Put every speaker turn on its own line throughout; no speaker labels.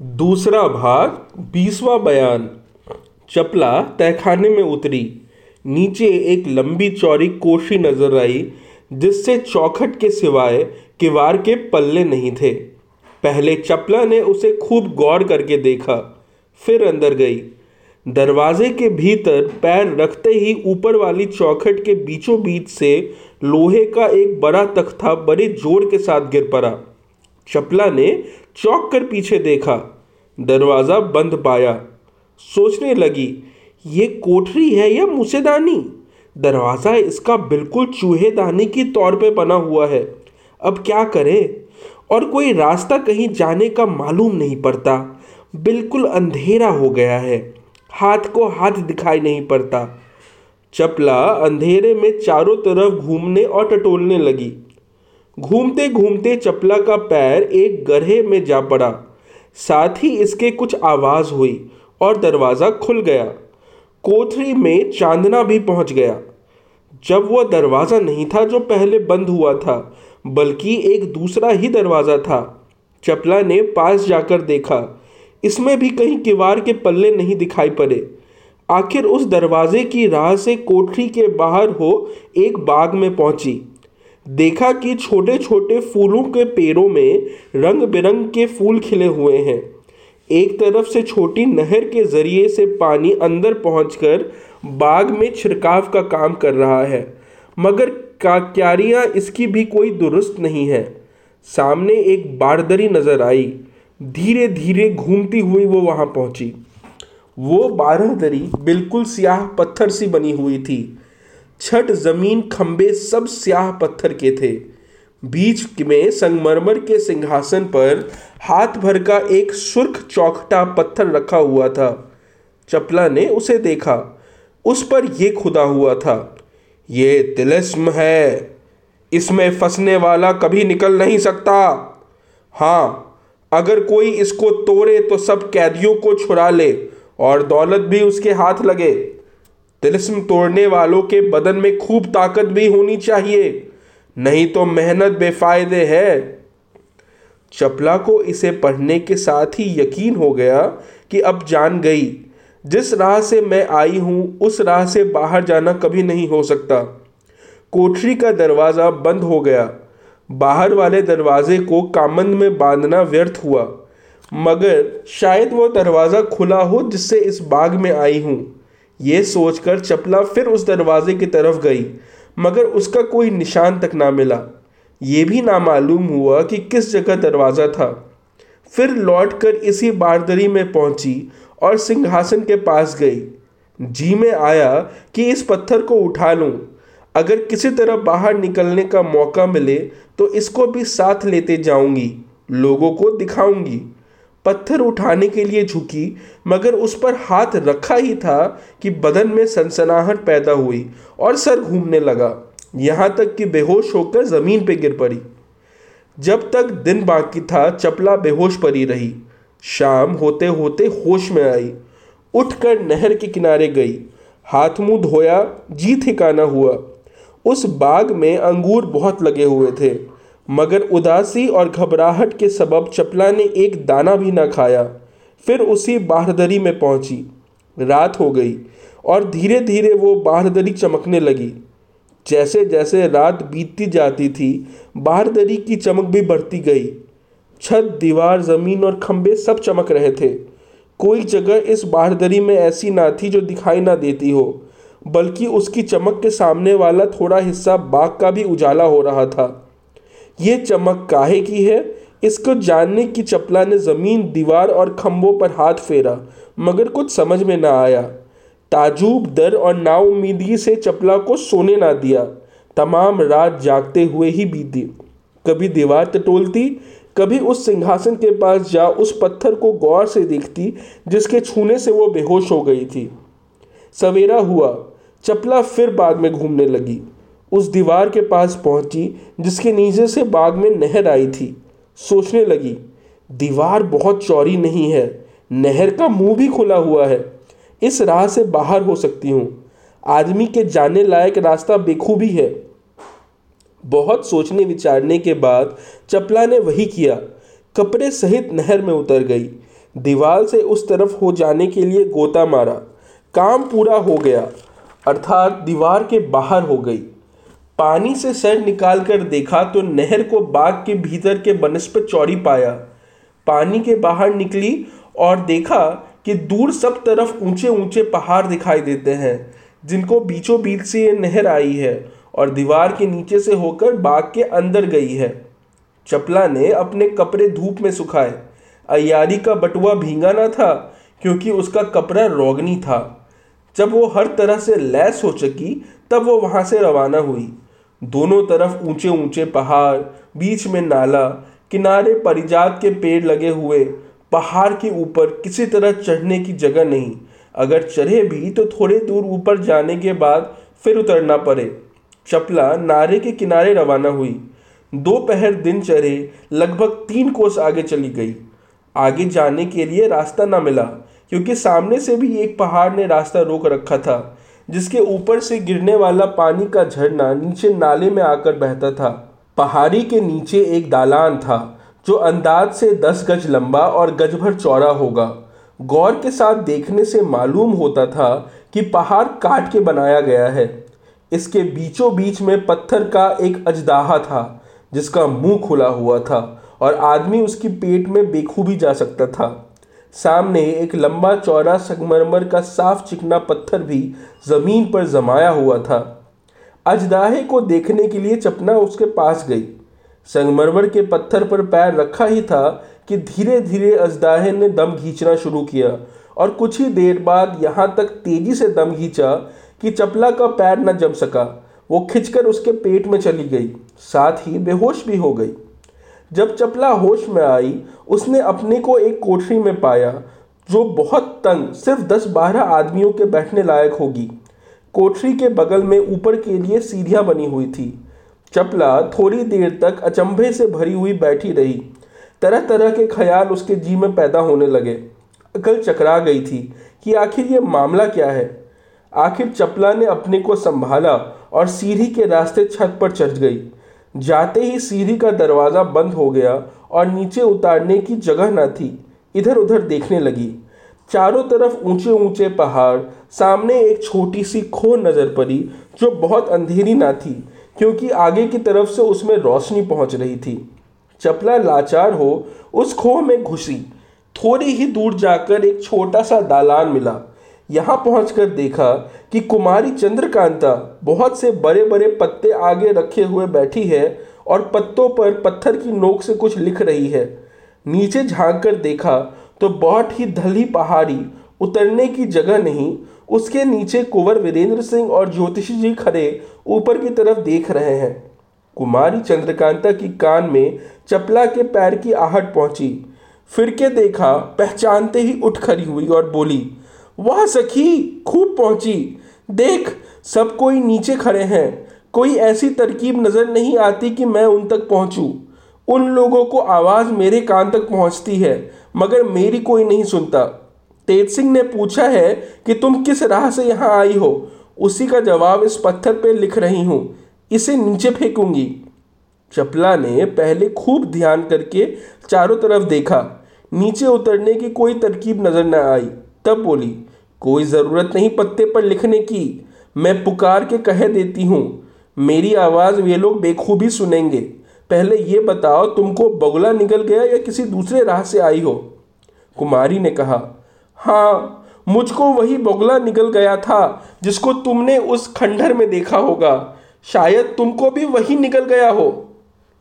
दूसरा भाग, बीसवा बयान, चपला तहखाने में उतरी। नीचे एक लंबी चौड़ी कोशी नज़र आई, जिससे चौखट के सिवाय किवार के पल्ले नहीं थे। पहले चपला ने उसे खूब गौर करके देखा, फिर अंदर गई। दरवाजे के भीतर पैर रखते ही ऊपर वाली चौखट के बीचों बीच से लोहे का एक बड़ा तख्ता बड़े ज़ोर के साथ गिर पड़ा। चपला ने चौक कर पीछे देखा। दरवाज़ा बंद पाया। सोचने लगी, ये कोठरी है या मुसेदानी? दरवाज़ा इसका बिल्कुल चूहेदानी की तौर पे बना हुआ है। अब क्या करें? और कोई रास्ता कहीं जाने का मालूम नहीं पड़ता। बिल्कुल अंधेरा हो गया है। हाथ को हाथ दिखाई नहीं पड़ता। चपला अंधेरे में चारों तरफ़ घूमने और टटोलने लगी। घूमते घूमते चपला का पैर एक गड्ढे में जा पड़ा। साथ ही इसके कुछ आवाज़ हुई और दरवाज़ा खुल गया। कोठरी में चांदना भी पहुँच गया। जब वह दरवाज़ा नहीं था जो पहले बंद हुआ था, बल्कि एक दूसरा ही दरवाज़ा था, चपला ने पास जाकर देखा। इसमें भी कहीं किवार के पल्ले नहीं दिखाई पड़े। आखिर उस दरवाजे की राह से कोठरी के बाहर हो एक बाग में पहुँची। देखा कि छोटे छोटे फूलों के पेड़ों में रंग बिरंग के फूल खिले हुए हैं। एक तरफ़ से छोटी नहर के ज़रिए से पानी अंदर पहुंचकर बाग में छिड़काव का काम कर रहा है, मगर का, क्यारियाँ इसकी भी कोई दुरुस्त नहीं है। सामने एक बारदरी नज़र आई धीरे धीरे घूमती हुई वो वहाँ पहुँची। वो बारह दरी बिल्कुल स्याह पत्थर सी बनी हुई थी। छठ ज़मीन खंबे सब स्याह पत्थर के थे। बीच में संगमरमर के सिंहासन पर हाथ भर का एक सुर्ख चौखटा पत्थर रखा हुआ था। चपला ने उसे देखा। उस पर यह खुदा हुआ था, ये तिलस्म है। इसमें फंसने वाला कभी निकल नहीं सकता। हाँ अगर कोई इसको तोड़े तो सब कैदियों को छुड़ा ले और दौलत भी उसके हाथ लगे। तिलस्म तोड़ने वालों के बदन में खूब ताकत भी होनी चाहिए। नहीं तो मेहनत बेफायदे है। चपला को इसे पढ़ने के साथ ही यकीन हो गया कि अब जान गई। जिस राह से मैं आई हूँ, उस राह से बाहर जाना कभी नहीं हो सकता। कोठरी का दरवाज़ा बंद हो गया। बाहर वाले दरवाजे को कामंद में बांधना व्यर्थ हुआ। मगर शायद वो दरवाज़ा खुला हो जिससे इस बाग में आई हूँ। ये सोचकर चपला फिर उस दरवाजे की तरफ़ गई, मगर उसका कोई निशान तक ना मिला। ये भी ना मालूम हुआ कि किस जगह दरवाज़ा था। फिर लौटकर इसी बारदरी में पहुँची और सिंहासन के पास गई। जी में आया कि इस पत्थर को उठा लूँ। अगर किसी तरह बाहर निकलने का मौका मिले तो इसको भी साथ लेते जाऊँगी, लोगों को दिखाऊँगी। पत्थर उठाने के लिए झुकी, मगर उस पर हाथ रखा ही था कि बदन में सनसनाहट पैदा हुई और सर घूमने लगा। यहाँ तक कि बेहोश होकर ज़मीन पर गिर पड़ी। जब तक दिन बाकी था, चपला बेहोश पड़ी रही। शाम होते होते होश में आई। उठकर नहर के किनारे गई। हाथ मुँह धोया जी ठिकाना हुआ। उस बाग में अंगूर बहुत लगे हुए थे। मगर उदासी और घबराहट के सबब चपला ने एक दाना भी ना खाया। फिर उसी बारदरी में पहुँची। रात हो गई और धीरे धीरे वो बाहरदरी चमकने लगी। जैसे जैसे रात बीतती जाती थी, बारदरी की चमक भी बढ़ती गई। छत, दीवार, ज़मीन और खंबे सब चमक रहे थे। कोई जगह इस बारदरी में ऐसी ना थी जो दिखाई ना देती हो, बल्कि उसकी चमक के सामने वाला थोड़ा हिस्सा बाग का भी उजाला हो रहा था। ये चमक काहे की है? इसको जानने की चपला ने ज़मीन, दीवार और खम्भों पर हाथ फेरा, मगर कुछ समझ में ना आया। ताजुब दर और नाउमीदगी से चपला को सोने ना दिया। तमाम रात जागते हुए ही बीती। कभी दीवार टटोलती, कभी उस सिंहासन के पास जा उस पत्थर को गौर से देखती, जिसके छूने से वो बेहोश हो गई थी। सवेरा हुआ, चपला फिर बाग में घूमने लगी। उस दीवार के पास पहुँची, जिसके नीचे से बाग में नहर आई थी। सोचने लगी, दीवार बहुत चौड़ी नहीं है, नहर का मुँह भी खुला हुआ है। इस राह से बाहर हो सकती हूँ। आदमी के जाने लायक रास्ता बेखूबी है। बहुत सोचने विचारने के बाद चपला ने वही किया। कपड़े सहित नहर में उतर गई। दीवार से उस तरफ़ हो जाने के लिए गोता मारा। काम पूरा हो गया। अर्थात दीवार के बाहर हो गई। पानी से सर निकाल कर देखा तो नहर को बाग के भीतर के बनस्पत चौड़ी पाया। पानी के बाहर निकली और देखा कि दूर सब तरफ़ ऊँचे ऊँचे पहाड़ दिखाई देते हैं, जिनको बीचों बीच से ये नहर आई है और दीवार के नीचे से होकर बाग के अंदर गई है। चपला ने अपने कपड़े धूप में सुखाए। अयारी का बटुआ भींगा ना था, क्योंकि उसका कपड़ा रोगनी था। जब वो हर तरह से लैस हो चुकी, तब वो वहाँ से रवाना हुई। दोनों तरफ़ ऊँचे ऊँचे पहाड़, बीच में नाला, किनारे परिजात के पेड़ लगे हुए। पहाड़ के ऊपर किसी तरह चढ़ने की जगह नहीं। अगर चढ़े भी तो थोड़े दूर ऊपर जाने के बाद फिर उतरना पड़े। चपला नारे के किनारे रवाना हुई। दोपहर दिन चढ़े, लगभग तीन कोस आगे चली गई। आगे जाने के लिए रास्ता ना मिला, क्योंकि सामने से भी एक पहाड़ ने रास्ता रोक रखा था। जिसके ऊपर से गिरने वाला पानी का झरना नीचे नाले में आकर बहता था। पहाड़ी के नीचे एक दालान था, जो अंदाज से दस गज लंबा और गज भर चौड़ा होगा। गौर के साथ देखने से मालूम होता था कि पहाड़ काट के बनाया गया है। इसके बीचों बीच में पत्थर का एक अजदाहा था, जिसका मुँह खुला हुआ था और आदमी उसकी पेट में बेखूबी जा सकता था। सामने एक लंबा चौड़ा संगमरमर का साफ़ चिकना पत्थर भी ज़मीन पर जमाया हुआ था। अजदाहे को देखने के लिए चपना उसके पास गई। संगमरमर के पत्थर पर पैर रखा ही था कि धीरे धीरे अजदाहे ने दम खींचना शुरू किया और कुछ ही देर बाद यहाँ तक तेज़ी से दम खींचा कि चपला का पैर न जम सका। वो खिंचकर उसके पेट में चली गई। साथ ही बेहोश भी हो गई। जब चपला होश में आई, उसने अपने को एक कोठरी में पाया, जो बहुत तंग, सिर्फ़ दस बारह आदमियों के बैठने लायक होगी। कोठरी के बगल में ऊपर के लिए सीढ़ियाँ बनी हुई थी। चपला थोड़ी देर तक अचंभे से भरी हुई बैठी रही। तरह तरह के ख्याल उसके जी में पैदा होने लगे। अकल चकरा गई थी कि आखिर ये मामला क्या है। आखिर चपला ने अपने को संभाला और सीढ़ी के रास्ते छत पर चढ़ गई। जाते ही सीढ़ी का दरवाज़ा बंद हो गया और नीचे उतारने की जगह न थी। इधर उधर देखने लगी। चारों तरफ़ ऊँचे ऊँचे पहाड़, सामने एक छोटी सी खो नज़र पड़ी जो बहुत अंधेरी ना थी, क्योंकि आगे की तरफ़ से उसमें रोशनी पहुँच रही थी। चपला लाचार हो, उस खो में घुसी। थोड़ी ही दूर जाकर एक छोटा सा दालान मिला। यहाँ पहुंचकर देखा कि कुमारी चंद्रकांता बहुत से बड़े बड़े पत्ते आगे रखे हुए बैठी है और पत्तों पर पत्थर की नोक से कुछ लिख रही है। नीचे झाँक कर देखा तो बहुत ही धली पहाड़ी, उतरने की जगह नहीं, उसके नीचे कुंवर वीरेंद्र सिंह और ज्योतिषी जी खड़े ऊपर की तरफ़ देख रहे हैं। कुमारी चंद्रकांता की कान में चपला के पैर की आहट पहुँची। फिर के देखा, पहचानते ही उठ खड़ी हुई और बोली वह सखी खूब पहुँची। देख, सब कोई नीचे खड़े हैं। कोई ऐसी तरकीब नज़र नहीं आती कि मैं उन तक पहुंचूं। उन लोगों को आवाज़ मेरे कान तक पहुँचती है, मगर मेरी कोई नहीं सुनता। तेज सिंह ने पूछा है कि तुम किस राह से यहाँ आई हो? उसी का जवाब इस पत्थर पर लिख रही हूँ। इसे नीचे फेंकूँगी। चपला ने पहले खूब ध्यान करके चारों तरफ़ देखा। नीचे उतरने की कोई तरकीब नज़र न आई। तब बोली कोई ज़रूरत नहीं पत्ते पर लिखने की। मैं पुकार के कह देती हूँ, मेरी आवाज़ वे लोग बेखूबी सुनेंगे। पहले ये बताओ, तुमको बगुला निकल गया या किसी दूसरे राह से आई हो? कुमारी ने कहा हाँ मुझको वही बगुला निकल गया था, जिसको तुमने उस खंडर में देखा होगा। शायद तुमको भी वही निकल गया हो।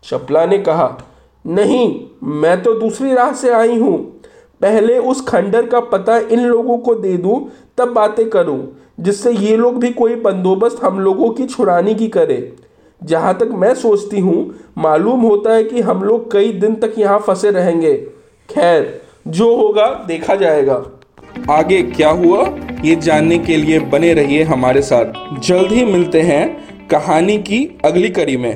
चपला ने कहा, नहीं, मैं तो दूसरी राह से आई हूँ। पहले उस खंडर का पता इन लोगों को दे दूँ, तब बातें करूँ, जिससे ये लोग भी कोई बंदोबस्त हम लोगों की छुड़ाने की करे। जहाँ तक मैं सोचती हूँ, मालूम होता है कि हम लोग कई दिन तक यहाँ फंसे रहेंगे। खैर, जो होगा देखा जाएगा।
आगे क्या हुआ, ये जानने के लिए बने रहिए हमारे साथ। जल्द ही मिलते हैं कहानी की अगली कड़ी में।